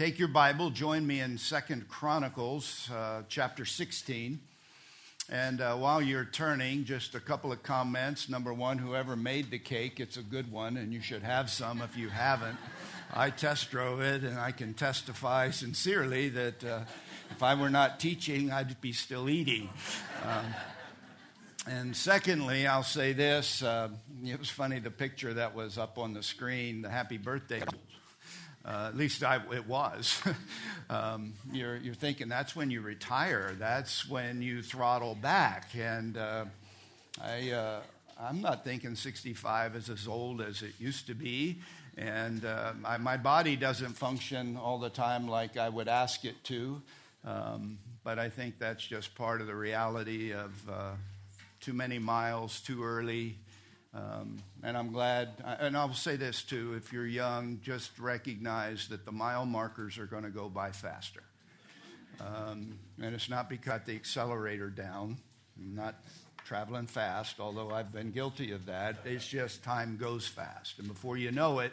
Take your Bible, join me in Second Chronicles uh, chapter 16. And uh, while you're turning, just a couple of comments. Number one, whoever made the cake, it's a good one, and you should have some if you haven't. I test drove it, and I can testify sincerely that uh, if I were not teaching, I'd be still eating. Um, and secondly, I'll say this uh, it was funny the picture that was up on the screen, the happy birthday uh, at least I, it was. um, you're, you're thinking that's when you retire. That's when you throttle back. And uh, I, uh, I'm not thinking 65 is as old as it used to be. And uh, I, my body doesn't function all the time like I would ask it to. Um, but I think that's just part of the reality of uh, too many miles too early um, and I'm glad, and I'll say this too if you're young, just recognize that the mile markers are going to go by faster. Um, and it's not because the accelerator down, I'm not traveling fast, although I've been guilty of that. It's just time goes fast. And before you know it,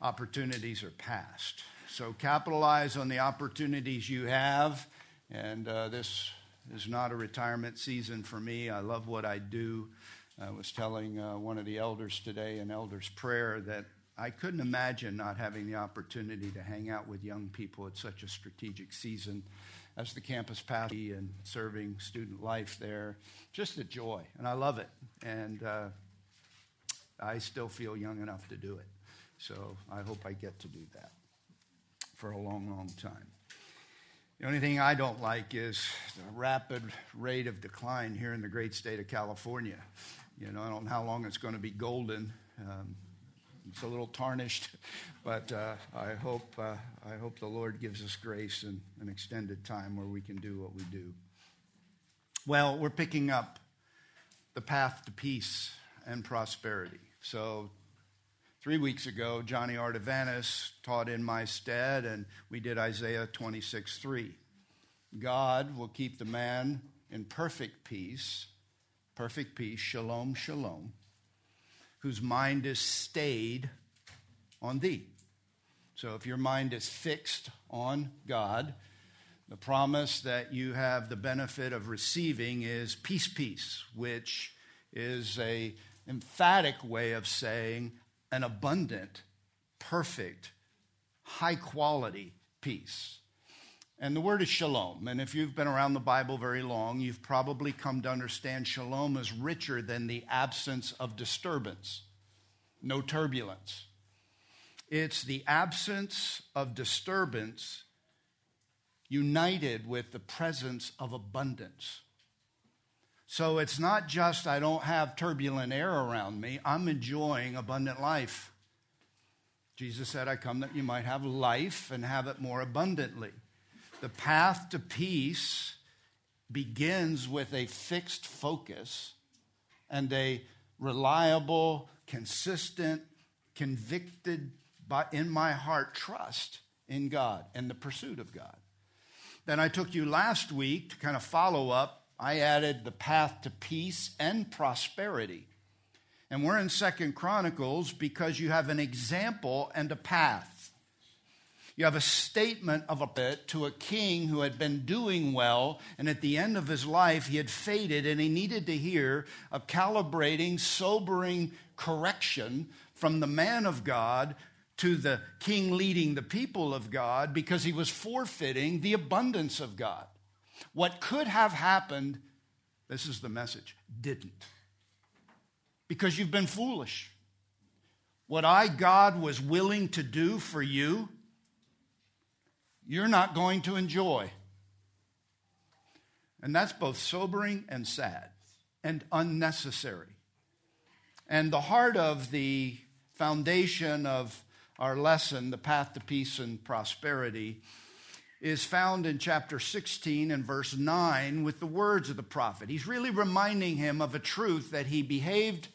opportunities are past. So capitalize on the opportunities you have. And uh, this is not a retirement season for me. I love what I do. I was telling uh, one of the elders today in Elder's Prayer that I couldn't imagine not having the opportunity to hang out with young people at such a strategic season as the campus pastor and serving student life there. Just a joy, and I love it. And uh, I still feel young enough to do it. So I hope I get to do that for a long, long time. The only thing I don't like is the rapid rate of decline here in the great state of California. You know, I don't know how long it's going to be golden. Um, it's a little tarnished, but uh, I hope uh, I hope the Lord gives us grace and an extended time where we can do what we do. Well, we're picking up the path to peace and prosperity. So, three weeks ago, Johnny Artavanis taught in my stead, and we did Isaiah 26 3. God will keep the man in perfect peace perfect peace, shalom, shalom, whose mind is stayed on thee. So if your mind is fixed on God, the promise that you have the benefit of receiving is peace, peace, which is a emphatic way of saying an abundant, perfect, high quality peace. And the word is shalom. And if you've been around the Bible very long, you've probably come to understand shalom is richer than the absence of disturbance, no turbulence. It's the absence of disturbance united with the presence of abundance. So it's not just I don't have turbulent air around me, I'm enjoying abundant life. Jesus said, I come that you might have life and have it more abundantly. The path to peace begins with a fixed focus and a reliable, consistent, convicted by, in my heart trust in God and the pursuit of God. Then I took you last week to kind of follow up. I added the path to peace and prosperity. And we're in Second Chronicles because you have an example and a path. You have a statement of a bit to a king who had been doing well, and at the end of his life, he had faded, and he needed to hear a calibrating, sobering correction from the man of God to the king leading the people of God because he was forfeiting the abundance of God. What could have happened, this is the message, didn't. Because you've been foolish. What I, God, was willing to do for you, you're not going to enjoy. And that's both sobering and sad and unnecessary. And the heart of the foundation of our lesson, The Path to Peace and Prosperity, is found in chapter 16 and verse 9 with the words of the prophet. He's really reminding him of a truth that he behaved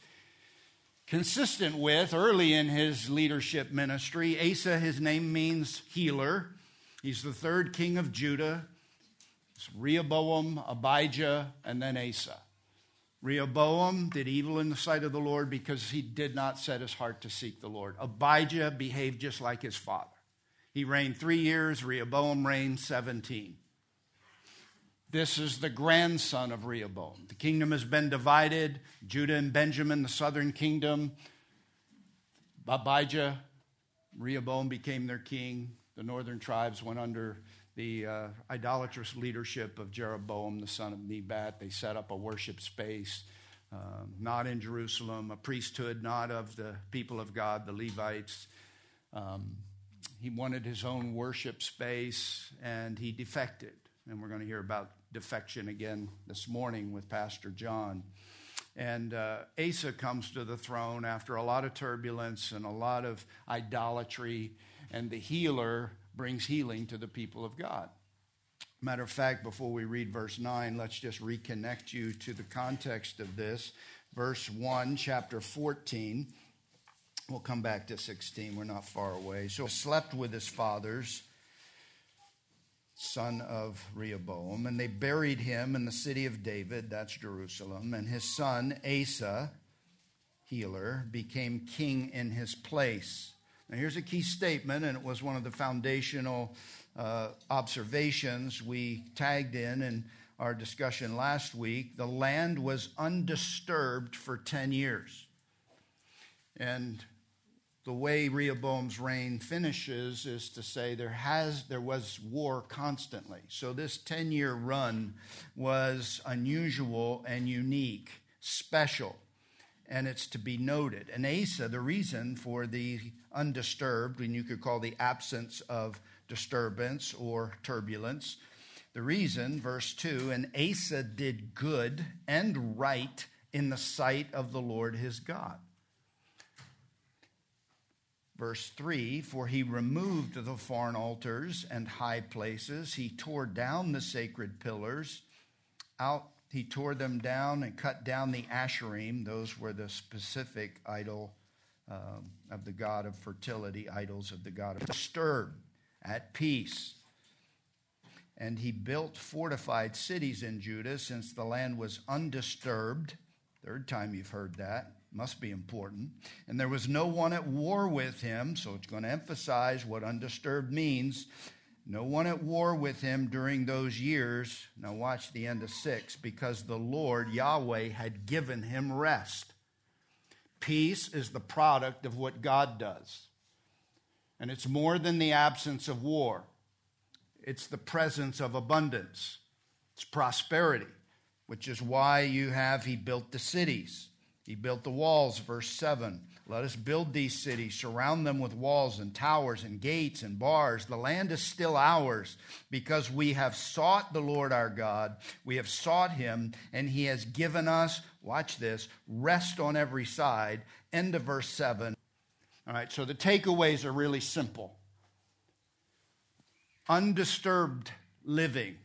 consistent with early in his leadership ministry. Asa, his name means healer. He's the third king of Judah. It's Rehoboam, Abijah, and then Asa. Rehoboam did evil in the sight of the Lord because he did not set his heart to seek the Lord. Abijah behaved just like his father. He reigned three years, Rehoboam reigned 17. This is the grandson of Rehoboam. The kingdom has been divided Judah and Benjamin, the southern kingdom. Abijah, Rehoboam became their king. The northern tribes went under the uh, idolatrous leadership of Jeroboam, the son of Nebat. They set up a worship space, uh, not in Jerusalem, a priesthood not of the people of God, the Levites. Um, he wanted his own worship space and he defected. And we're going to hear about defection again this morning with Pastor John. And uh, Asa comes to the throne after a lot of turbulence and a lot of idolatry, and the healer brings healing to the people of God. Matter of fact, before we read verse 9, let's just reconnect you to the context of this. Verse 1, chapter 14. We'll come back to 16. We're not far away. So, slept with his fathers son of Rehoboam, and they buried him in the city of David, that's Jerusalem, and his son Asa, healer, became king in his place. Now, here's a key statement, and it was one of the foundational uh, observations we tagged in in our discussion last week. The land was undisturbed for 10 years. And the way Rehoboam's reign finishes is to say there has there was war constantly. So this 10-year run was unusual and unique, special, and it's to be noted. And Asa, the reason for the undisturbed, and you could call the absence of disturbance or turbulence, the reason, verse 2, and Asa did good and right in the sight of the Lord his God. Verse 3 For he removed the foreign altars and high places, he tore down the sacred pillars. Out, he tore them down and cut down the Asherim. Those were the specific idol um, of the god of fertility, idols of the god of disturbed, at peace. And he built fortified cities in Judah since the land was undisturbed. Third time you've heard that must be important. And there was no one at war with him, so it's going to emphasize what undisturbed means. No one at war with him during those years. Now, watch the end of six because the Lord, Yahweh, had given him rest. Peace is the product of what God does. And it's more than the absence of war, it's the presence of abundance, it's prosperity, which is why you have, he built the cities. He built the walls, verse 7. Let us build these cities, surround them with walls and towers and gates and bars. The land is still ours because we have sought the Lord our God. We have sought him, and he has given us, watch this, rest on every side. End of verse 7. All right, so the takeaways are really simple undisturbed living,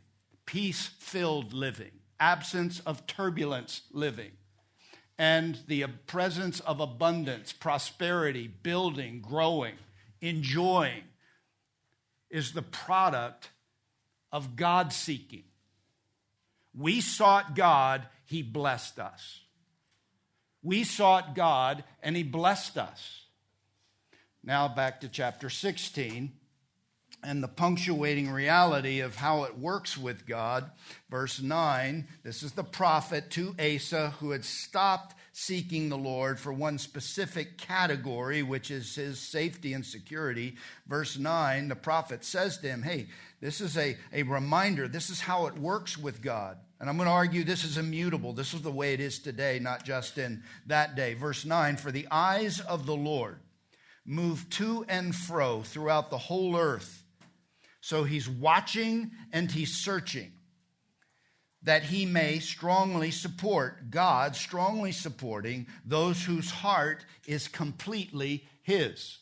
peace filled living, absence of turbulence living and the presence of abundance, prosperity, building, growing, enjoying is the product of God seeking. We sought God, He blessed us. We sought God, and He blessed us. Now back to chapter 16 and the punctuating reality of how it works with God. Verse 9 this is the prophet to Asa who had stopped seeking the Lord for one specific category, which is his safety and security. Verse 9 the prophet says to him, Hey, this is a, a reminder. This is how it works with God. And I'm going to argue this is immutable. This is the way it is today, not just in that day. Verse 9 For the eyes of the Lord move to and fro throughout the whole earth so he's watching and he's searching that he may strongly support, God strongly supporting those whose heart is completely his.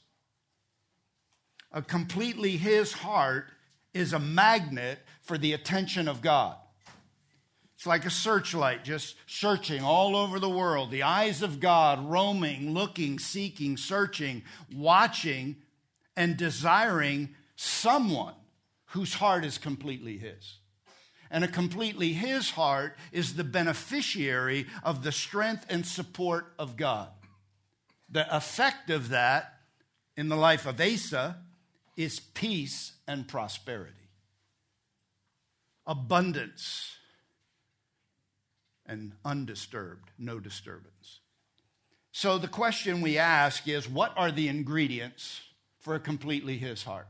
A completely his heart is a magnet for the attention of God. It's like a searchlight just searching all over the world. The eyes of God roaming, looking, seeking, searching, watching, and desiring someone whose heart is completely His. And a completely His heart is the beneficiary of the strength and support of God. The effect of that in the life of Asa is peace and prosperity, abundance and undisturbed, no disturbance. So the question we ask is what are the ingredients for a completely his heart?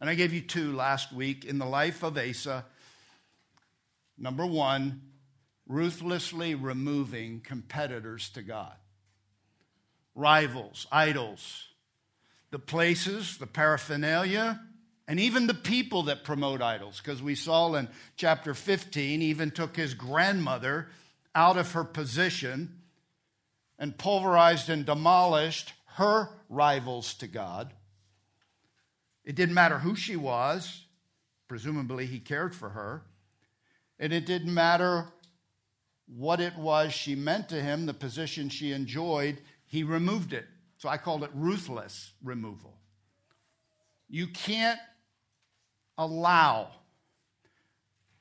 And I gave you two last week in the life of Asa. Number one, ruthlessly removing competitors to God, rivals, idols, the places, the paraphernalia, and even the people that promote idols. Because we saw in chapter 15, even took his grandmother out of her position and pulverized and demolished her rivals to God. It didn't matter who she was, presumably, he cared for her. And it didn't matter what it was she meant to him, the position she enjoyed, he removed it. So I called it ruthless removal. You can't allow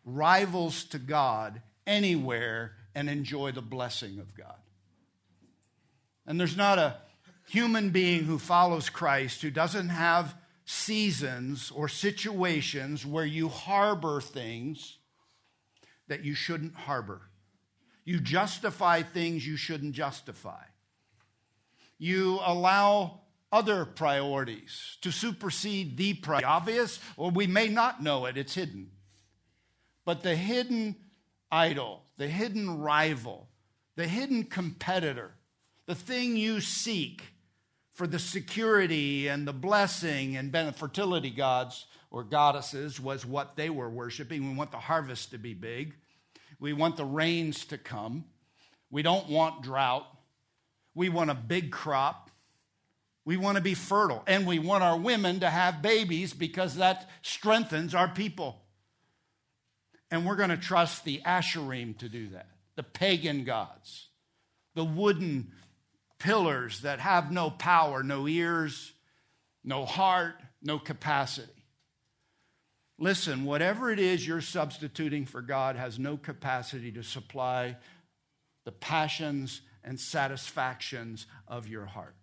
rivals to God anywhere and enjoy the blessing of God. And there's not a human being who follows Christ who doesn't have seasons or situations where you harbor things that you shouldn't harbor. You justify things you shouldn't justify. You allow other priorities to supersede the. Obvious, or we may not know it, it's hidden. But the hidden idol, the hidden rival, the hidden competitor, the thing you seek for the security and the blessing and fertility gods or goddesses was what they were worshiping. We want the harvest to be big. We want the rains to come. We don't want drought. We want a big crop. We want to be fertile. And we want our women to have babies because that strengthens our people. And we're going to trust the Asherim to do that, the pagan gods, the wooden pillars that have no power, no ears, no heart, no capacity. Listen, whatever it is you're substituting for God has no capacity to supply the passions and satisfactions of your heart.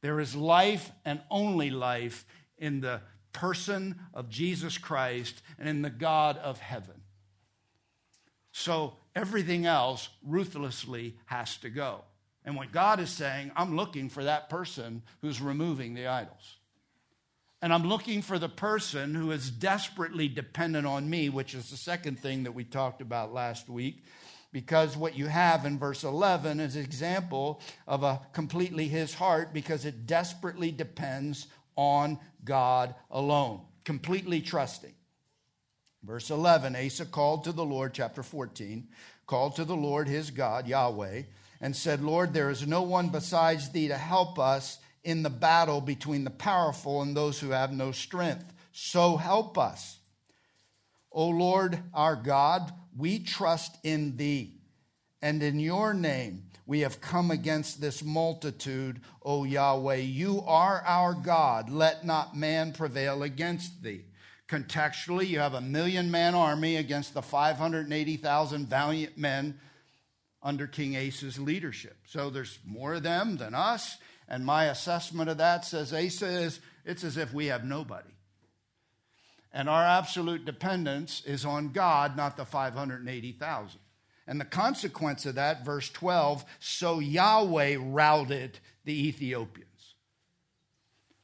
There is life and only life in the person of Jesus Christ and in the God of heaven. So everything else ruthlessly has to go. And what God is saying, I'm looking for that person who's removing the idols. And I'm looking for the person who is desperately dependent on me, which is the second thing that we talked about last week. Because what you have in verse 11 is an example of a completely his heart because it desperately depends on God alone, completely trusting. Verse 11 Asa called to the Lord, chapter 14, called to the Lord his God, Yahweh, and said, Lord, there is no one besides thee to help us in the battle between the powerful and those who have no strength. So help us. O Lord our God, we trust in thee, and in your name we have come against this multitude, O Yahweh. You are our God. Let not man prevail against thee. Contextually, you have a million man army against the 580,000 valiant men under King Asa's leadership. So there's more of them than us. And my assessment of that says Asa is it's as if we have nobody. And our absolute dependence is on God, not the 580,000. And the consequence of that, verse 12, so Yahweh routed the Ethiopians.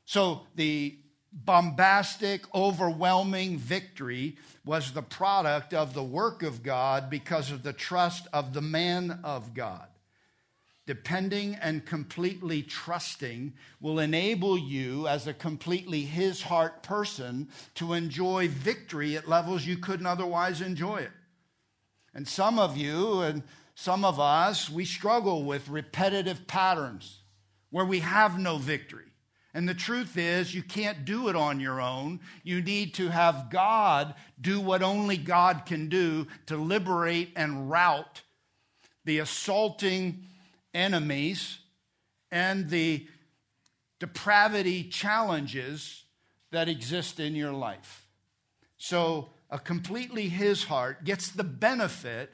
So the bombastic, overwhelming victory was the product of the work of God because of the trust of the man of God depending and completely trusting will enable you as a completely his heart person to enjoy victory at levels you couldn't otherwise enjoy it. And some of you and some of us, we struggle with repetitive patterns where we have no victory. And the truth is, you can't do it on your own. You need to have God do what only God can do to liberate and rout the assaulting enemies and the depravity challenges that exist in your life. So, a completely his heart gets the benefit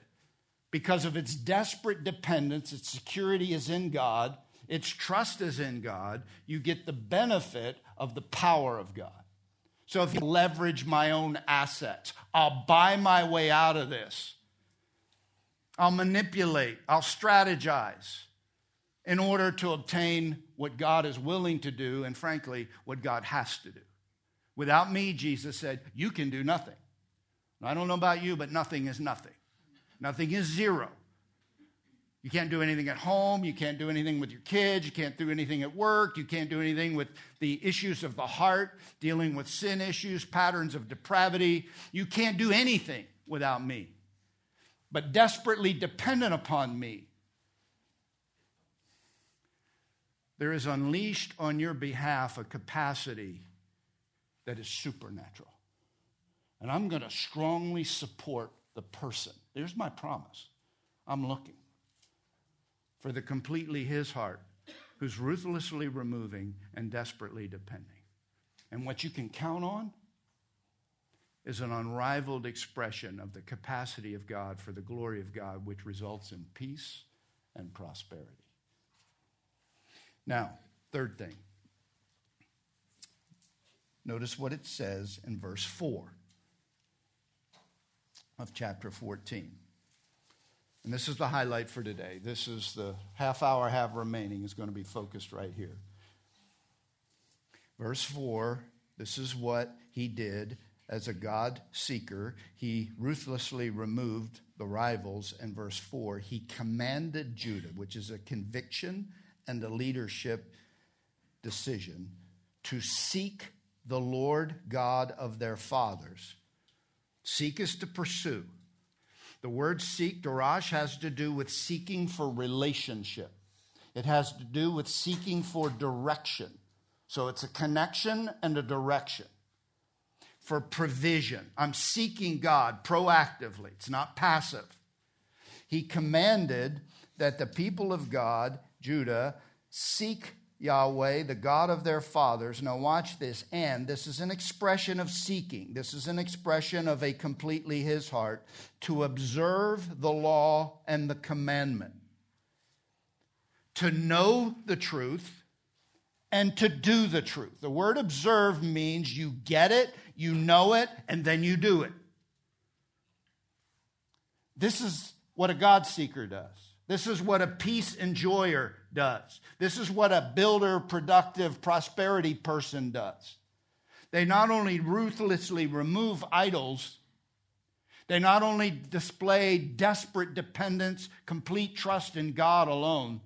because of its desperate dependence, its security is in God, its trust is in God, you get the benefit of the power of God. So if you leverage my own assets, I'll buy my way out of this. I'll manipulate, I'll strategize in order to obtain what God is willing to do and, frankly, what God has to do. Without me, Jesus said, you can do nothing. I don't know about you, but nothing is nothing. Nothing is zero. You can't do anything at home. You can't do anything with your kids. You can't do anything at work. You can't do anything with the issues of the heart, dealing with sin issues, patterns of depravity. You can't do anything without me. But desperately dependent upon me, there is unleashed on your behalf a capacity that is supernatural. And I'm going to strongly support the person. There's my promise. I'm looking for the completely his heart, who's ruthlessly removing and desperately depending. And what you can count on is an unrivaled expression of the capacity of God for the glory of God, which results in peace and prosperity. Now, third thing. Notice what it says in verse 4 of chapter 14. And this is the highlight for today. This is the half hour I have remaining is going to be focused right here. Verse 4 this is what he did as a God seeker. He ruthlessly removed the rivals. And verse 4 he commanded Judah, which is a conviction and a leadership decision, to seek the Lord God of their fathers. Seek is to pursue. The word seek, darash, has to do with seeking for relationship. It has to do with seeking for direction. So it's a connection and a direction. For provision. I'm seeking God proactively, it's not passive. He commanded that the people of God, Judah, seek Yahweh, the God of their fathers. Now, watch this. And this is an expression of seeking. This is an expression of a completely his heart to observe the law and the commandment, to know the truth and to do the truth. The word observe means you get it, you know it, and then you do it. This is what a God seeker does. This is what a peace enjoyer does. This is what a builder, productive, prosperity person does. They not only ruthlessly remove idols, they not only display desperate dependence, complete trust in God alone,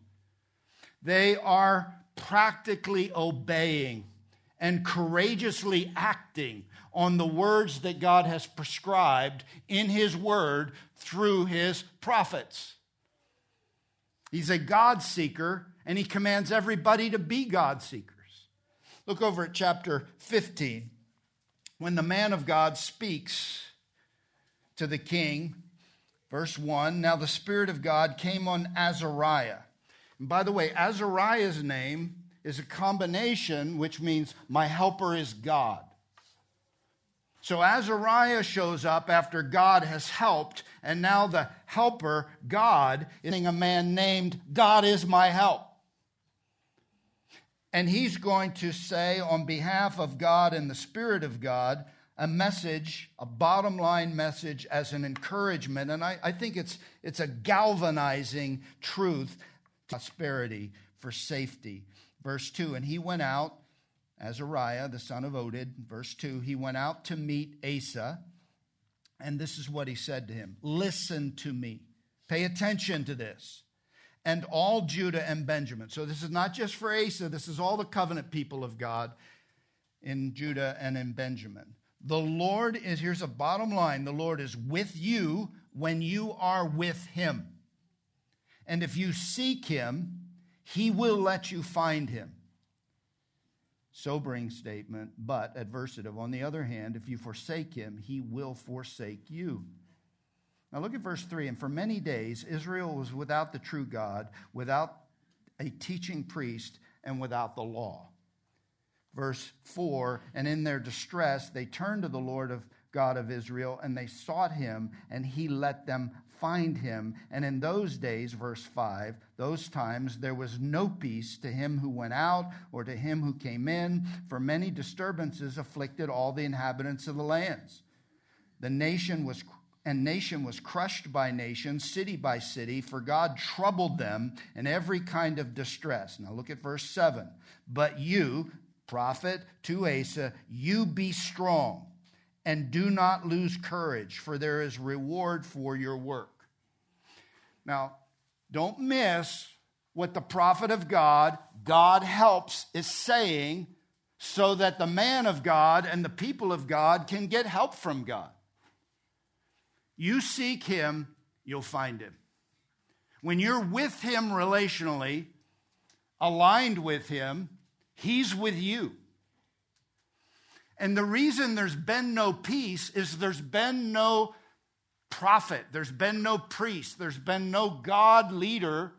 they are practically obeying and courageously acting on the words that God has prescribed in His Word through His prophets. He's a God seeker, and he commands everybody to be God seekers. Look over at chapter 15. When the man of God speaks to the king, verse 1 Now the Spirit of God came on Azariah. And by the way, Azariah's name is a combination which means my helper is God. So Azariah shows up after God has helped, and now the helper, God, is a man named God is my help. And he's going to say, on behalf of God and the Spirit of God, a message, a bottom line message as an encouragement. And I, I think it's, it's a galvanizing truth prosperity for safety. Verse 2 And he went out Azariah, the son of Oded, verse 2, he went out to meet Asa, and this is what he said to him Listen to me, pay attention to this, and all Judah and Benjamin. So this is not just for Asa, this is all the covenant people of God in Judah and in Benjamin. The Lord is, here's a bottom line the Lord is with you when you are with him. And if you seek him, he will let you find him sobering statement, but adversative. On the other hand, if you forsake him, he will forsake you. Now look at verse 3. And for many days, Israel was without the true God, without a teaching priest, and without the law. Verse 4 And in their distress, they turned to the Lord of God of Israel, and they sought him, and he let them find him. And in those days, verse 5, those times there was no peace to him who went out or to him who came in, for many disturbances afflicted all the inhabitants of the lands. The nation was and nation was crushed by nation, city by city, for God troubled them in every kind of distress. Now look at verse 7. But you, prophet to Asa, you be strong and do not lose courage, for there is reward for your work. Now, don't miss what the prophet of God, God helps, is saying so that the man of God and the people of God can get help from God. You seek him, you'll find him. When you're with him relationally, aligned with him, he's with you. And the reason there's been no peace is there's been no prophet, there's been no priest, there's been no God leader,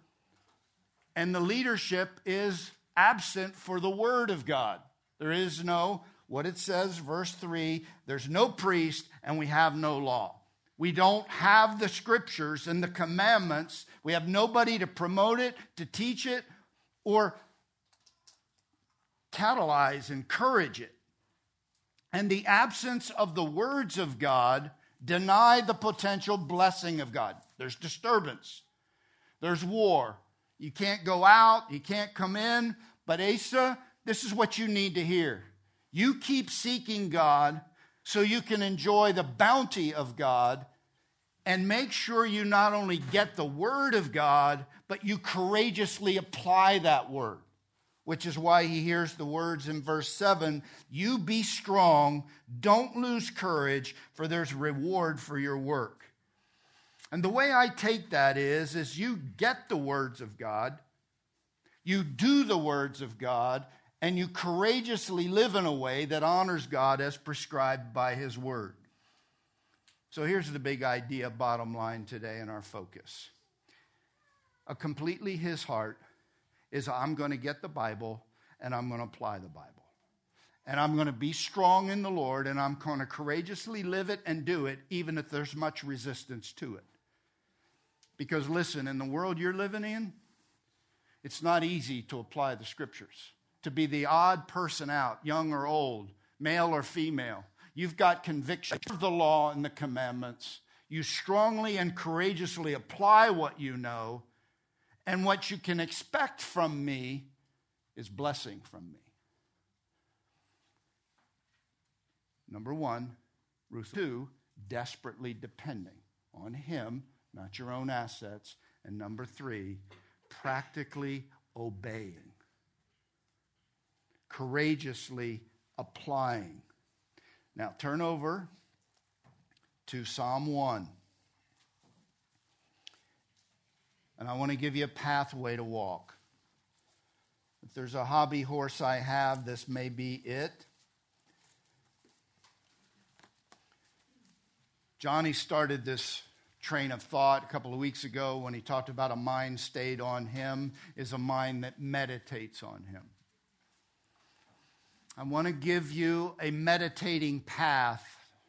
and the leadership is absent for the word of God. There is no, what it says, verse 3 there's no priest, and we have no law. We don't have the scriptures and the commandments. We have nobody to promote it, to teach it, or catalyze, encourage it. And the absence of the words of God deny the potential blessing of God. There's disturbance, there's war. You can't go out, you can't come in. But Asa, this is what you need to hear. You keep seeking God so you can enjoy the bounty of God and make sure you not only get the word of God, but you courageously apply that word, which is why he hears the words in verse 7 You be strong, don't lose courage, for there's reward for your work. And the way I take that is, is you get the words of God, you do the words of God, and you courageously live in a way that honors God as prescribed by His Word. So here's the big idea, bottom line today in our focus. A completely His heart is I'm going to get the Bible and I'm going to apply the Bible. And I'm going to be strong in the Lord and I'm going to courageously live it and do it, even if there's much resistance to it. Because listen, in the world you're living in, it's not easy to apply the scriptures to be the odd person out, young or old, male or female. You've got conviction of the law and the commandments. You strongly and courageously apply what you know, and what you can expect from me is blessing from me. Number one, Ruth, two, desperately depending on Him, not your own assets. And number three, practically obeying courageously applying. Now, turn over to Psalm 1. And I want to give you a pathway to walk. If there's a hobby horse I have, this may be it. Johnny started this train of thought a couple of weeks ago when he talked about a mind stayed on him is a mind that meditates on him. I want to give you a meditating path.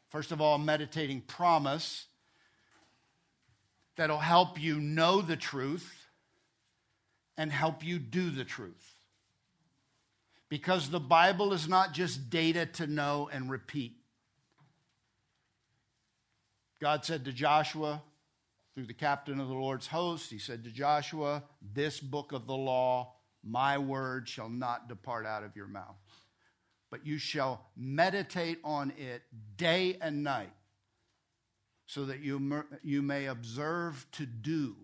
First of all, a meditating promise that'll help you know the truth and help you do the truth. Because the Bible is not just data to know and repeat. God said to Joshua, through the captain of the Lord's host, He said to Joshua, This book of the law, my word, shall not depart out of your mouth but you shall meditate on it day and night, so that you, you may observe to do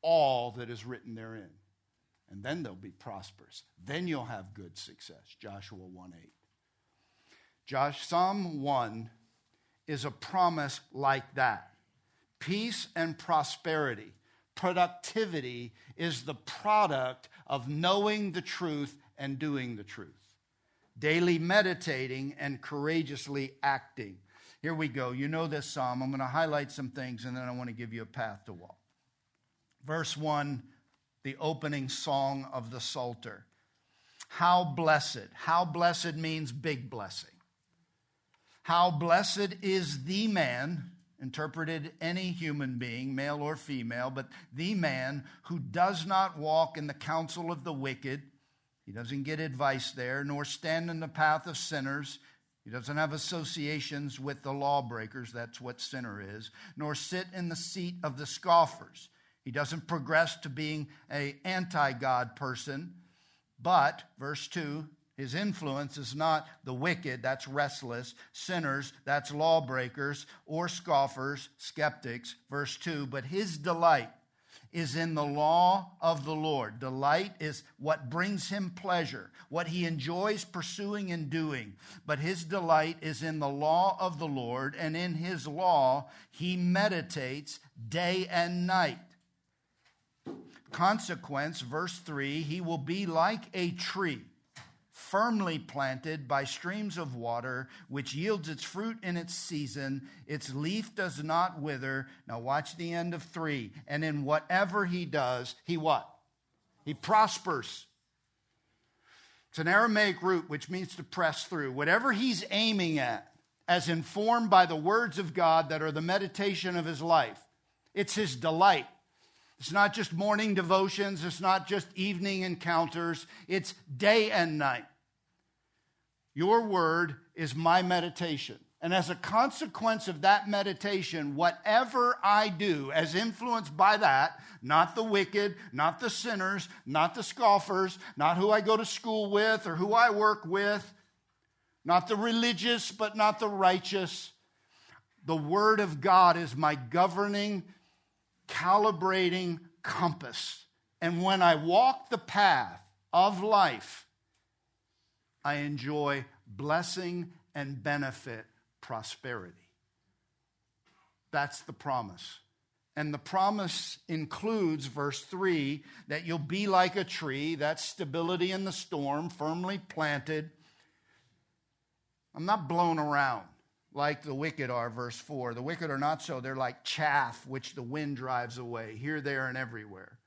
all that is written therein. And then they'll be prosperous. Then you'll have good success. Joshua 1 8. Josh, Psalm 1 is a promise like that peace and prosperity. Productivity is the product of knowing the truth and doing the truth daily meditating, and courageously acting. Here we go. You know this psalm. I'm going to highlight some things and then I want to give you a path to walk. Verse 1, the opening song of the Psalter. How blessed. How blessed means big blessing. How blessed is the man, interpreted any human being, male or female, but the man who does not walk in the counsel of the wicked. He doesn't get advice there, nor stand in the path of sinners. He doesn't have associations with the lawbreakers, that's what sinner is, nor sit in the seat of the scoffers. He doesn't progress to being a anti-God person, but verse 2, his influence is not the wicked, that's restless, sinners, that's lawbreakers, or scoffers, skeptics, verse 2, but his delight is in the law of the Lord. Delight is what brings him pleasure, what he enjoys pursuing and doing. But his delight is in the law of the Lord, and in his law he meditates day and night. Consequence, verse 3 he will be like a tree firmly planted by streams of water, which yields its fruit in its season. Its leaf does not wither. Now watch the end of three. And in whatever he does, he what? He prospers. It's an Aramaic root which means to press through. Whatever he's aiming at, as informed by the words of God that are the meditation of his life, it's his delight. It's not just morning devotions, it's not just evening encounters, it's day and night. Your word is my meditation. And as a consequence of that meditation, whatever I do, as influenced by that, not the wicked, not the sinners, not the scoffers, not who I go to school with or who I work with, not the religious, but not the righteous, the Word of God is my governing, calibrating compass. And when I walk the path of life, I enjoy blessing and benefit prosperity. That's the promise. And the promise includes, verse 3, that you'll be like a tree, that's stability in the storm, firmly planted. I'm not blown around like the wicked are, verse 4. The wicked are not so. They're like chaff which the wind drives away, here, there, and everywhere.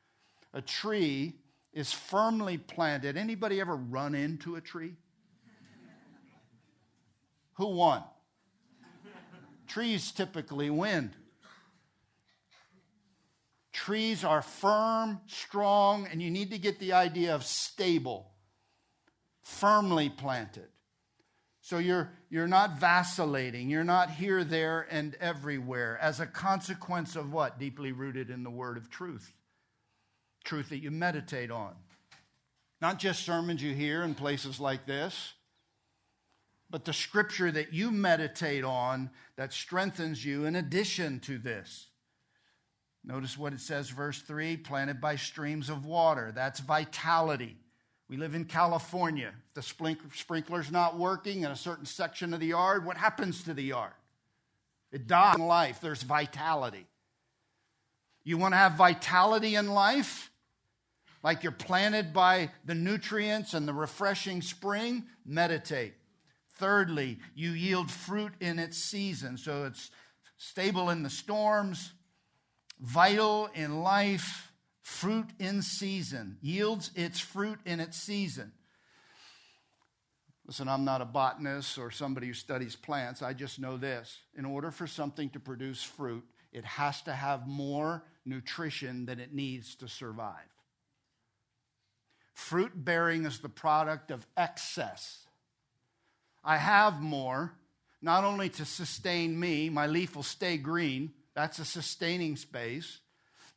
A tree is firmly planted. Anybody ever run into a tree? Who won? Trees typically win. Trees are firm, strong, and you need to get the idea of stable, firmly planted. So you're, you're not vacillating. You're not here, there, and everywhere as a consequence of what? Deeply rooted in the word of truth. Truth that you meditate on. Not just sermons you hear in places like this, but the scripture that you meditate on that strengthens you in addition to this. Notice what it says, verse 3 planted by streams of water. That's vitality. We live in California. If the sprinkler's not working in a certain section of the yard, what happens to the yard? It dies in life. There's vitality. You want to have vitality in life? Like you're planted by the nutrients and the refreshing spring? Meditate. Thirdly, you yield fruit in its season. So it's stable in the storms, vital in life, fruit in season, yields its fruit in its season. Listen, I'm not a botanist or somebody who studies plants. I just know this. In order for something to produce fruit, it has to have more nutrition than it needs to survive. Fruit bearing is the product of excess. I have more, not only to sustain me, my leaf will stay green, that's a sustaining space,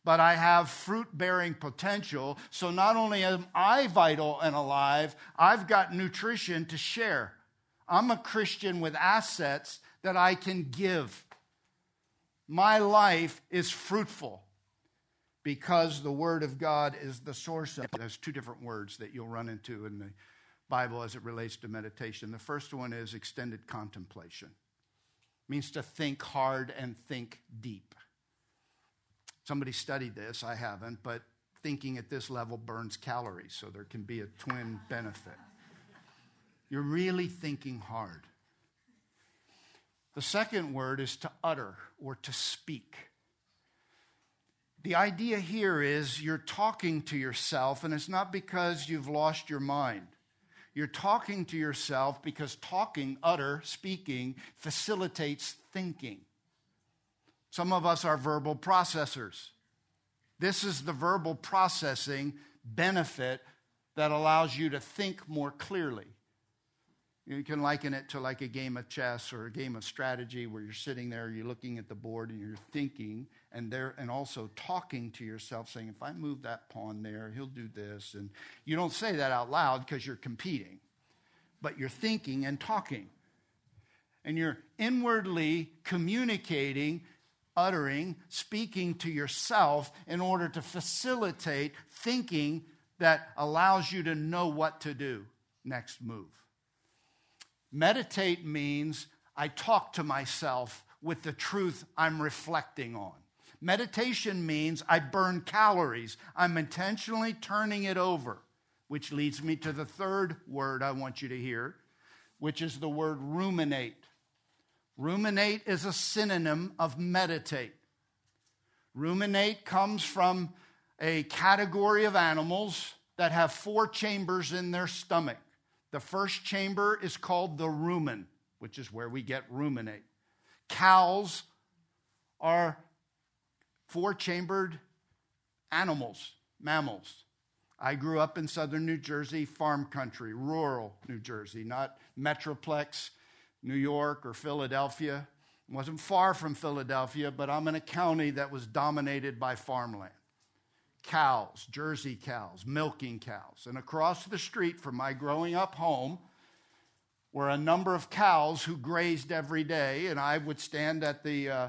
but I have fruit bearing potential. So not only am I vital and alive, I've got nutrition to share. I'm a Christian with assets that I can give. My life is fruitful because the Word of God is the source of it. There's two different words that you'll run into in the Bible as it relates to meditation. The first one is extended contemplation. It means to think hard and think deep. Somebody studied this, I haven't, but thinking at this level burns calories, so there can be a twin benefit. You're really thinking hard. The second word is to utter or to speak. The idea here is you're talking to yourself, and it's not because you've lost your mind. You're talking to yourself because talking, utter, speaking, facilitates thinking. Some of us are verbal processors. This is the verbal processing benefit that allows you to think more clearly. You can liken it to like a game of chess or a game of strategy where you're sitting there, you're looking at the board and you're thinking and there and also talking to yourself saying if I move that pawn there, he'll do this and you don't say that out loud because you're competing. But you're thinking and talking. And you're inwardly communicating, uttering, speaking to yourself in order to facilitate thinking that allows you to know what to do next move. Meditate means I talk to myself with the truth I'm reflecting on. Meditation means I burn calories. I'm intentionally turning it over, which leads me to the third word I want you to hear, which is the word ruminate. Ruminate is a synonym of meditate. Ruminate comes from a category of animals that have four chambers in their stomach. The first chamber is called the rumen, which is where we get ruminate. Cows are four chambered animals, mammals. I grew up in southern New Jersey, farm country, rural New Jersey, not metroplex, New York or Philadelphia. It wasn't far from Philadelphia, but I'm in a county that was dominated by farmland cows, Jersey cows, milking cows. And across the street from my growing up home were a number of cows who grazed every day, and I would stand at the uh,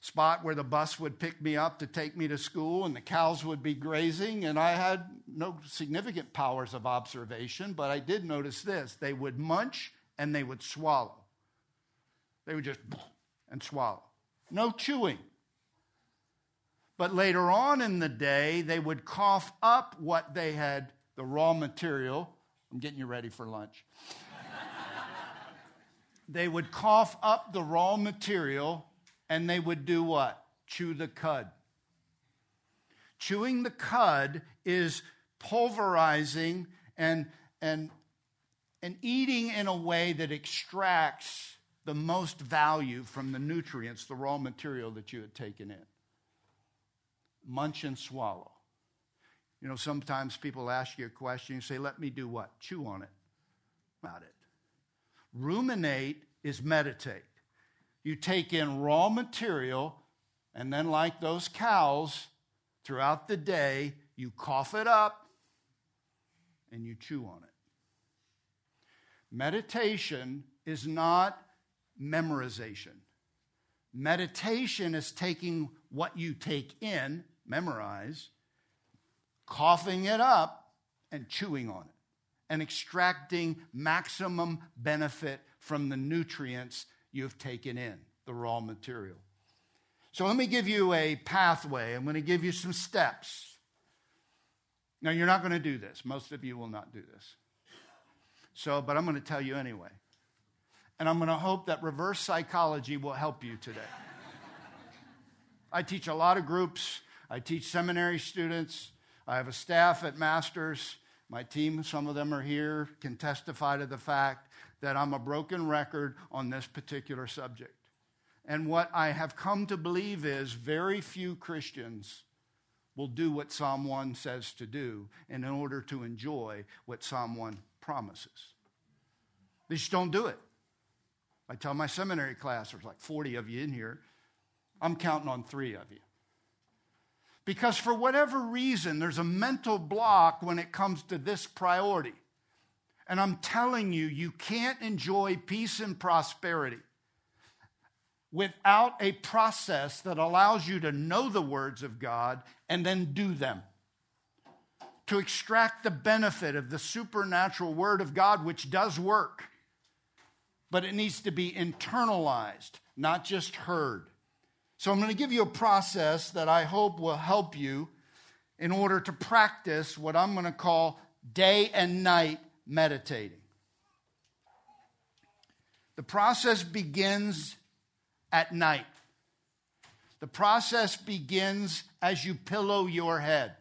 spot where the bus would pick me up to take me to school, and the cows would be grazing, and I had no significant powers of observation, but I did notice this they would munch and they would swallow. They would just and swallow. No chewing. But later on in the day, they would cough up what they had, the raw material. I'm getting you ready for lunch. they would cough up the raw material and they would do what? Chew the cud. Chewing the cud is pulverizing and, and, and eating in a way that extracts the most value from the nutrients, the raw material that you had taken in munch and swallow. You know, sometimes people ask you a question, you say, Let me do what? Chew on it. About it. Ruminate is meditate. You take in raw material, and then, like those cows, throughout the day, you cough it up and you chew on it. Meditation is not memorization. Meditation is taking what you take in memorize, coughing it up and chewing on it, and extracting maximum benefit from the nutrients you've taken in, the raw material. So let me give you a pathway. I'm going to give you some steps. Now, you're not going to do this. Most of you will not do this. So, but I'm going to tell you anyway. And I'm going to hope that reverse psychology will help you today. I teach a lot of groups I teach seminary students. I have a staff at Masters. My team, some of them are here, can testify to the fact that I'm a broken record on this particular subject. And what I have come to believe is very few Christians will do what Psalm 1 says to do in order to enjoy what Psalm 1 promises. They just don't do it. I tell my seminary class, there's like 40 of you in here, I'm counting on three of you. Because for whatever reason, there's a mental block when it comes to this priority. And I'm telling you, you can't enjoy peace and prosperity without a process that allows you to know the words of God and then do them. To extract the benefit of the supernatural word of God, which does work, but it needs to be internalized, not just heard. So I'm going to give you a process that I hope will help you in order to practice what I'm going to call day and night meditating. The process begins at night. The process begins as you pillow your head.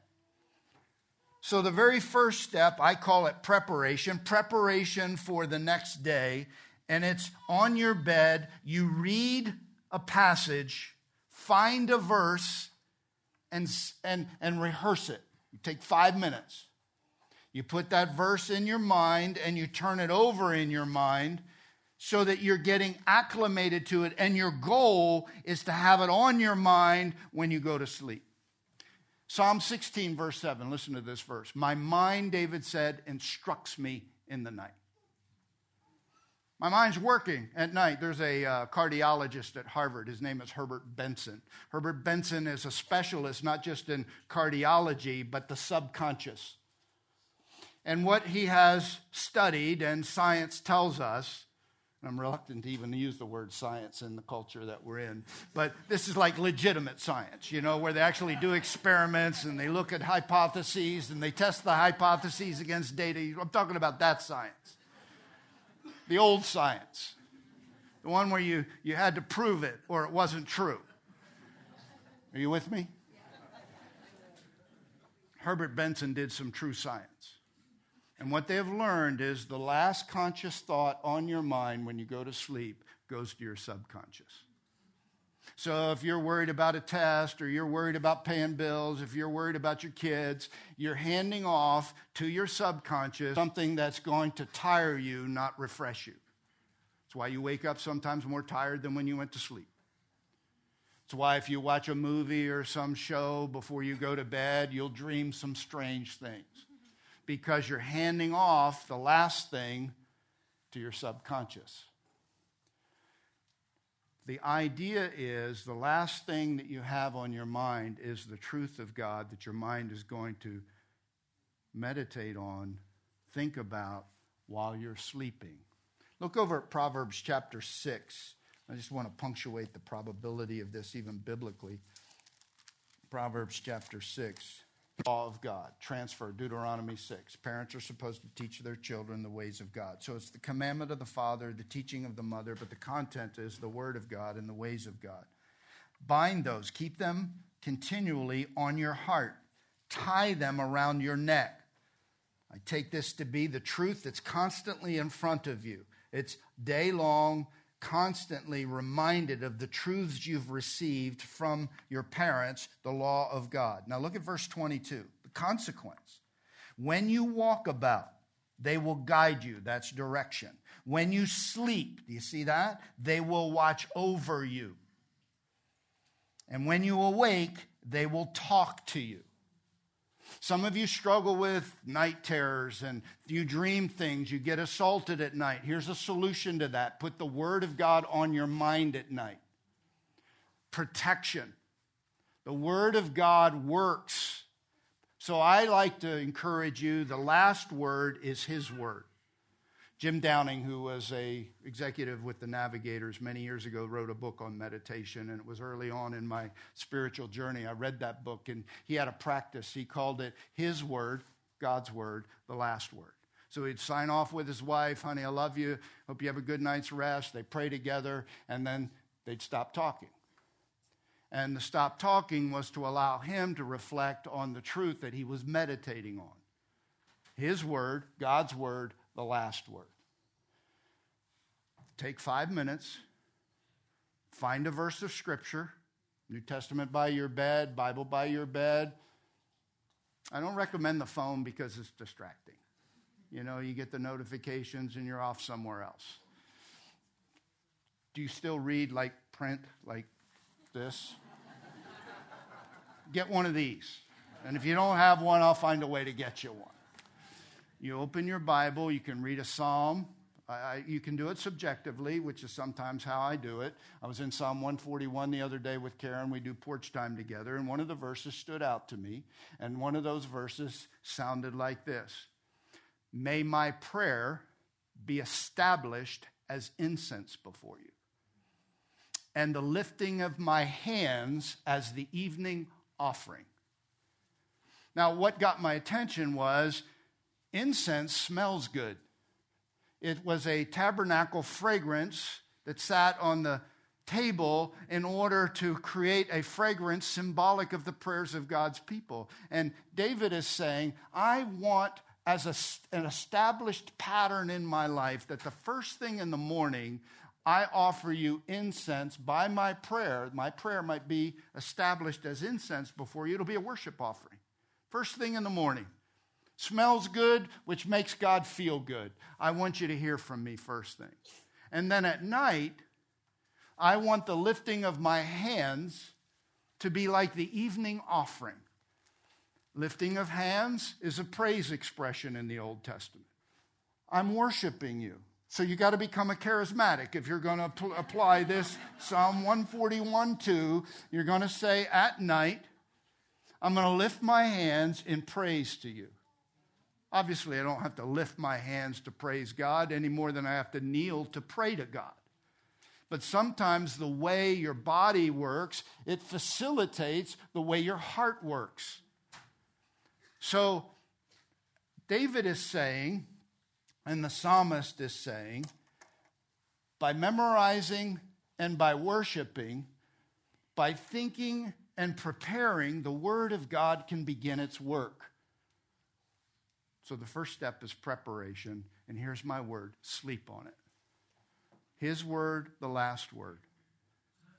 So, the very first step, I call it preparation, preparation for the next day. And it's on your bed. You read a passage, find a verse, and, and, and rehearse it. You take five minutes. You put that verse in your mind and you turn it over in your mind so that you're getting acclimated to it. And your goal is to have it on your mind when you go to sleep. Psalm 16, verse 7, listen to this verse. My mind, David said, instructs me in the night. My mind's working at night. There's a uh, cardiologist at Harvard. His name is Herbert Benson. Herbert Benson is a specialist not just in cardiology, but the subconscious. And what he has studied, and science tells us, I'm reluctant to even use the word science in the culture that we're in, but this is like legitimate science, you know, where they actually do experiments and they look at hypotheses and they test the hypotheses against data. I'm talking about that science the old science, the one where you, you had to prove it or it wasn't true. Are you with me? Herbert Benson did some true science. And what they have learned is the last conscious thought on your mind when you go to sleep goes to your subconscious. So if you're worried about a test or you're worried about paying bills, if you're worried about your kids, you're handing off to your subconscious something that's going to tire you, not refresh you. That's why you wake up sometimes more tired than when you went to sleep. It's why if you watch a movie or some show before you go to bed, you'll dream some strange things because you're handing off the last thing to your subconscious. The idea is the last thing that you have on your mind is the truth of God that your mind is going to meditate on, think about while you're sleeping. Look over at Proverbs chapter 6. I just want to punctuate the probability of this even biblically. Proverbs chapter 6 law of God. Transfer, Deuteronomy 6. Parents are supposed to teach their children the ways of God. So it's the commandment of the father, the teaching of the mother, but the content is the word of God and the ways of God. Bind those, keep them continually on your heart, tie them around your neck. I take this to be the truth that's constantly in front of you. It's day long, constantly reminded of the truths you've received from your parents, the law of God. Now look at verse 22. The consequence. When you walk about, they will guide you. That's direction. When you sleep, do you see that? They will watch over you. And when you awake, they will talk to you. Some of you struggle with night terrors and you dream things, you get assaulted at night. Here's a solution to that put the Word of God on your mind at night. Protection. The Word of God works. So I like to encourage you the last word is His Word. Jim Downing, who was a executive with the Navigators many years ago, wrote a book on meditation, and it was early on in my spiritual journey. I read that book, and he had a practice. He called it his word, God's word, the last word. So he'd sign off with his wife, honey, I love you. Hope you have a good night's rest. They pray together, and then they'd stop talking. And the stop talking was to allow him to reflect on the truth that he was meditating on. His word, God's word, the last word. Take five minutes, find a verse of Scripture, New Testament by your bed, Bible by your bed. I don't recommend the phone because it's distracting. You know, you get the notifications and you're off somewhere else. Do you still read like print, like this? get one of these. And if you don't have one, I'll find a way to get you one. You open your Bible, you can read a psalm. I, you can do it subjectively, which is sometimes how I do it. I was in Psalm 141 the other day with Karen. We do porch time together, and one of the verses stood out to me. And one of those verses sounded like this May my prayer be established as incense before you, and the lifting of my hands as the evening offering. Now, what got my attention was Incense smells good. It was a tabernacle fragrance that sat on the table in order to create a fragrance symbolic of the prayers of God's people. And David is saying, I want as a, an established pattern in my life that the first thing in the morning I offer you incense by my prayer. My prayer might be established as incense before you. It'll be a worship offering. First thing in the morning. Smells good, which makes God feel good. I want you to hear from me first thing. And then at night, I want the lifting of my hands to be like the evening offering. Lifting of hands is a praise expression in the Old Testament. I'm worshiping you. So you got to become a charismatic. If you're going to pl- apply this Psalm 141 2, you're going to say at night, I'm going to lift my hands in praise to you. Obviously, I don't have to lift my hands to praise God any more than I have to kneel to pray to God. But sometimes the way your body works, it facilitates the way your heart works. So David is saying, and the psalmist is saying, by memorizing and by worshiping, by thinking and preparing, the Word of God can begin its work. So the first step is preparation. And here's my word sleep on it. His word, the last word.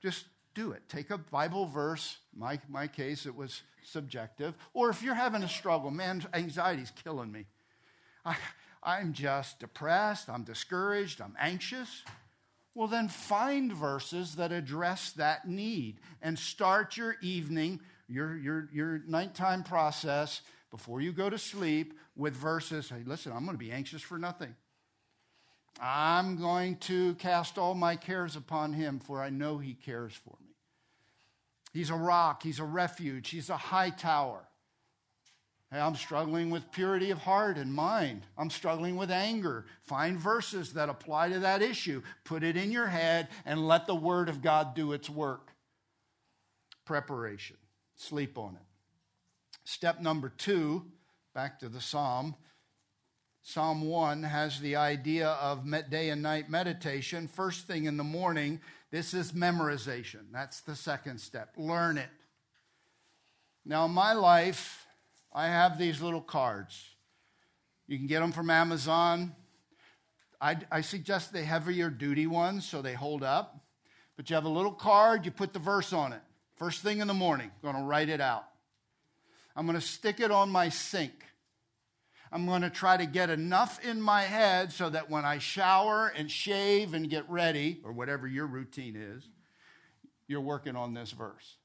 Just do it. Take a Bible verse. My, my case, it was subjective. Or if you're having a struggle, man, anxiety's killing me. I, I'm just depressed. I'm discouraged. I'm anxious. Well, then find verses that address that need and start your evening, your, your, your nighttime process before you go to sleep with verses. Hey, listen, I'm going to be anxious for nothing. I'm going to cast all my cares upon him, for I know he cares for me. He's a rock, he's a refuge, he's a high tower. Hey, I'm struggling with purity of heart and mind. I'm struggling with anger. Find verses that apply to that issue. Put it in your head and let the Word of God do its work. Preparation. Sleep on it. Step number two, back to the psalm. Psalm 1 has the idea of day and night meditation. First thing in the morning, this is memorization. That's the second step. Learn it. Now, in my life, I have these little cards. You can get them from Amazon. I, I suggest the heavier duty ones so they hold up. But you have a little card, you put the verse on it. First thing in the morning, going to write it out. I'm going to stick it on my sink. I'm going to try to get enough in my head so that when I shower and shave and get ready, or whatever your routine is, you're working on this verse.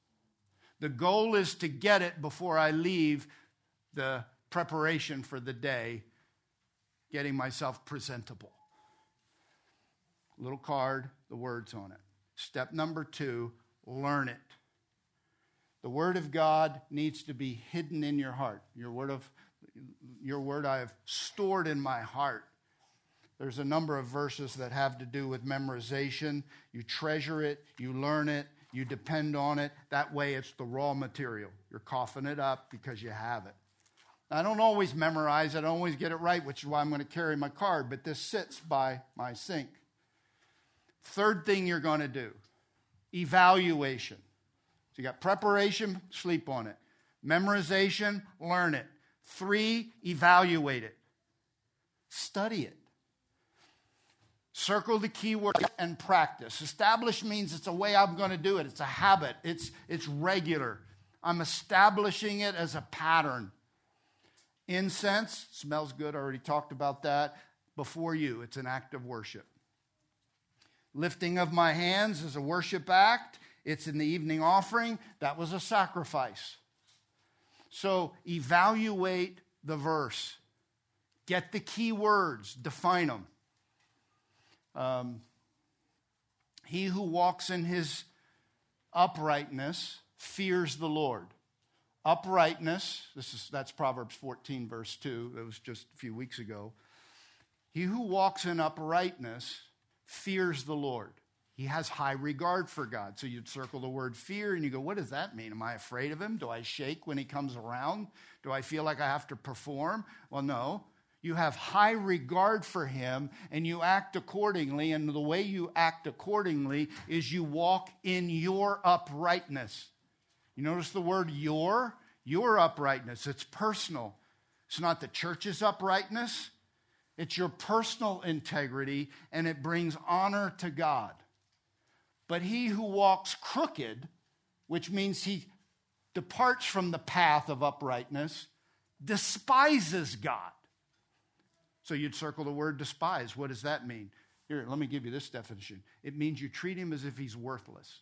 The goal is to get it before I leave the preparation for the day, getting myself presentable. Little card, the words on it. Step number two learn it. The word of God needs to be hidden in your heart. Your word of your word I have stored in my heart. There's a number of verses that have to do with memorization. You treasure it, you learn it, you depend on it. That way it's the raw material. You're coughing it up because you have it. I don't always memorize, I don't always get it right, which is why I'm going to carry my card, but this sits by my sink. Third thing you're going to do evaluation. So you got preparation, sleep on it. Memorization, learn it. Three, evaluate it. Study it. Circle the keyword and practice. Establish means it's a way I'm going to do it. It's a habit. It's, it's regular. I'm establishing it as a pattern. Incense smells good. I already talked about that. Before you, it's an act of worship. Lifting of my hands is a worship act. It's in the evening offering. That was a sacrifice. So evaluate the verse, get the key words, define them. Um, he who walks in his uprightness fears the Lord. Uprightness, this is that's Proverbs 14, verse 2. That was just a few weeks ago. He who walks in uprightness fears the Lord. He has high regard for God. So you'd circle the word fear and you go, what does that mean? Am I afraid of him? Do I shake when he comes around? Do I feel like I have to perform? Well, no. You have high regard for him and you act accordingly. And the way you act accordingly is you walk in your uprightness. You notice the word your? Your uprightness. It's personal. It's not the church's uprightness, it's your personal integrity, and it brings honor to God. But he who walks crooked, which means he departs from the path of uprightness, despises God. So you'd circle the word despise. What does that mean? Here, let me give you this definition it means you treat him as if he's worthless.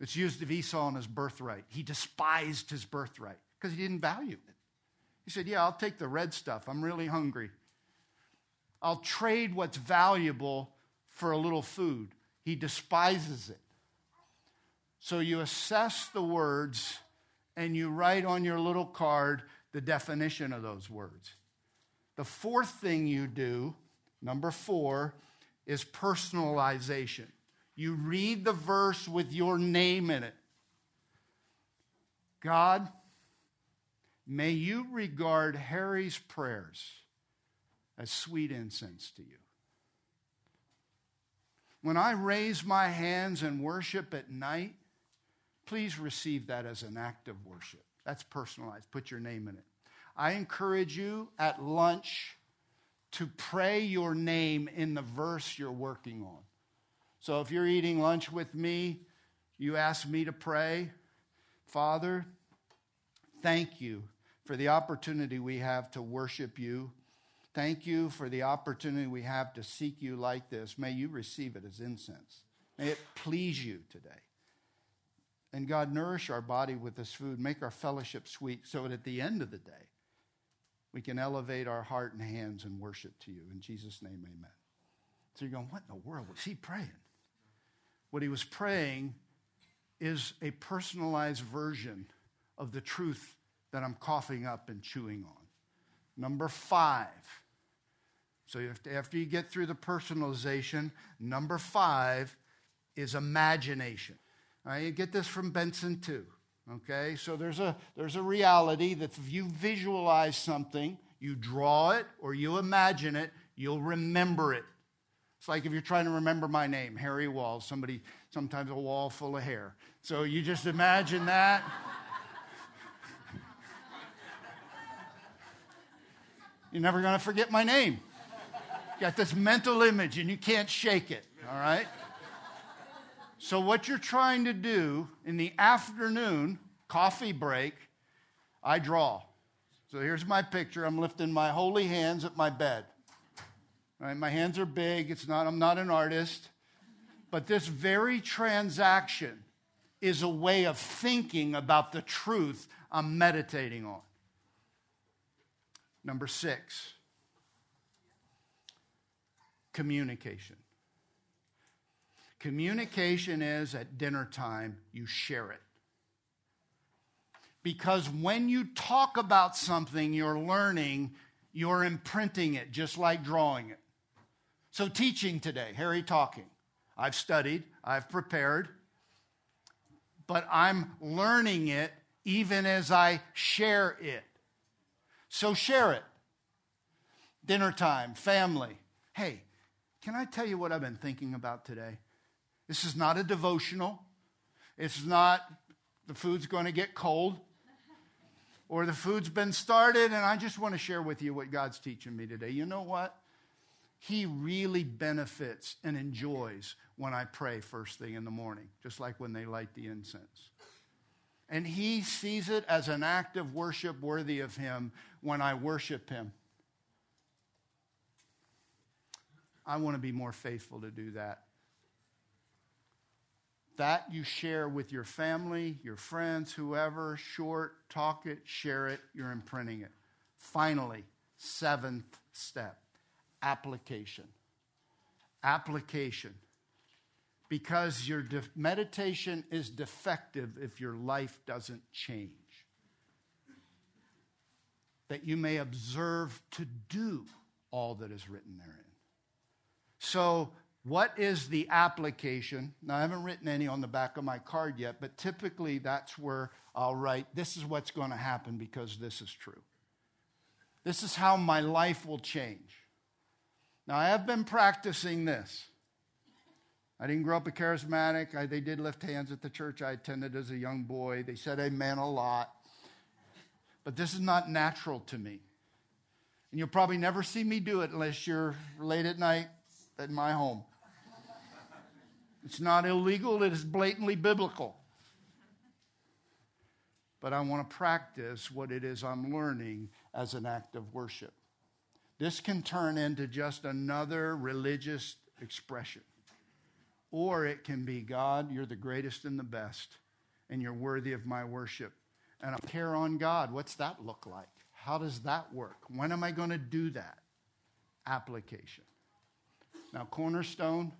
It's used of Esau and his birthright. He despised his birthright because he didn't value it. He said, Yeah, I'll take the red stuff. I'm really hungry. I'll trade what's valuable for a little food. He despises it. So you assess the words and you write on your little card the definition of those words. The fourth thing you do, number four, is personalization. You read the verse with your name in it. God, may you regard Harry's prayers as sweet incense to you. When I raise my hands and worship at night, please receive that as an act of worship. That's personalized. Put your name in it. I encourage you at lunch to pray your name in the verse you're working on. So if you're eating lunch with me, you ask me to pray, Father, thank you for the opportunity we have to worship you. Thank you for the opportunity we have to seek you like this. May you receive it as incense. May it please you today. And God, nourish our body with this food, make our fellowship sweet, so that at the end of the day, we can elevate our heart and hands and worship to you. In Jesus' name, amen. So you're going, what in the world was he praying? What he was praying is a personalized version of the truth that I'm coughing up and chewing on. Number five. So after you get through the personalization, number five is imagination. Right, you get this from Benson too. Okay, so there's a, there's a reality that if you visualize something, you draw it or you imagine it, you'll remember it. It's like if you're trying to remember my name, Harry Walls, somebody, sometimes a wall full of hair. So you just imagine that. You're never going to forget my name. You got this mental image and you can't shake it, all right? So, what you're trying to do in the afternoon coffee break, I draw. So, here's my picture. I'm lifting my holy hands at my bed. Right? My hands are big. It's not, I'm not an artist. But this very transaction is a way of thinking about the truth I'm meditating on. Number six, communication. Communication is at dinner time, you share it. Because when you talk about something you're learning, you're imprinting it just like drawing it. So, teaching today, Harry talking. I've studied, I've prepared, but I'm learning it even as I share it. So, share it. Dinner time, family. Hey, can I tell you what I've been thinking about today? This is not a devotional. It's not the food's going to get cold or the food's been started and I just want to share with you what God's teaching me today. You know what? He really benefits and enjoys when I pray first thing in the morning, just like when they light the incense. And he sees it as an act of worship worthy of him when I worship him. I want to be more faithful to do that. That you share with your family, your friends, whoever, short, talk it, share it, you're imprinting it. Finally, seventh step application. Application. Because your de- meditation is defective if your life doesn't change. That you may observe to do all that is written therein. So, what is the application? Now, I haven't written any on the back of my card yet, but typically that's where I'll write, this is what's going to happen because this is true. This is how my life will change. Now, I have been practicing this. I didn't grow up a charismatic. I, they did lift hands at the church I attended as a young boy. They said amen a lot. But this is not natural to me. And you'll probably never see me do it unless you're late at night at my home. It's not illegal, it is blatantly biblical. But I want to practice what it is I'm learning as an act of worship. This can turn into just another religious expression. Or it can be God, you're the greatest and the best, and you're worthy of my worship. And I care on God. What's that look like? How does that work? When am I going to do that? Application. Now, Cornerstone,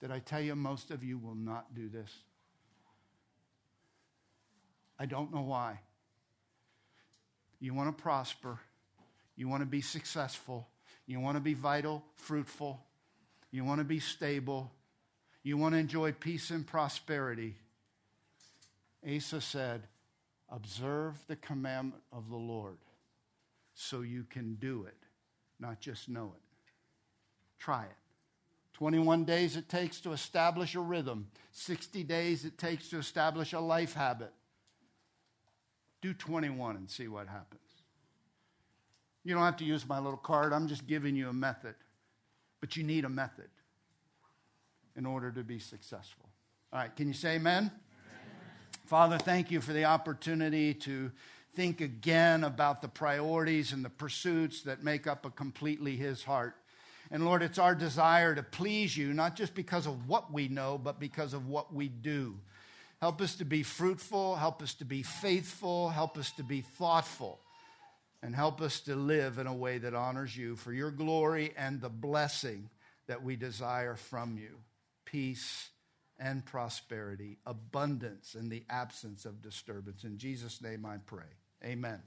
did I tell you most of you will not do this? I don't know why. You want to prosper, you want to be successful, you want to be vital, fruitful, you want to be stable, you want to enjoy peace and prosperity. Asa said, Observe the commandment of the Lord so you can do it, not just know it. Try it. 21 days it takes to establish a rhythm, 60 days it takes to establish a life habit. Do 21 and see what happens. You don't have to use my little card, I'm just giving you a method. But you need a method in order to be successful. All right, can you say amen? amen? Father, thank you for the opportunity to think again about the priorities and the pursuits that make up a completely His heart. And Lord, it's our desire to please you, not just because of what we know, but because of what we do. Help us to be fruitful, help us to be faithful, help us to be thoughtful, and help us to live in a way that honors you for your glory and the blessing that we desire from you peace and prosperity, abundance in the absence of disturbance. In Jesus' name I pray. Amen.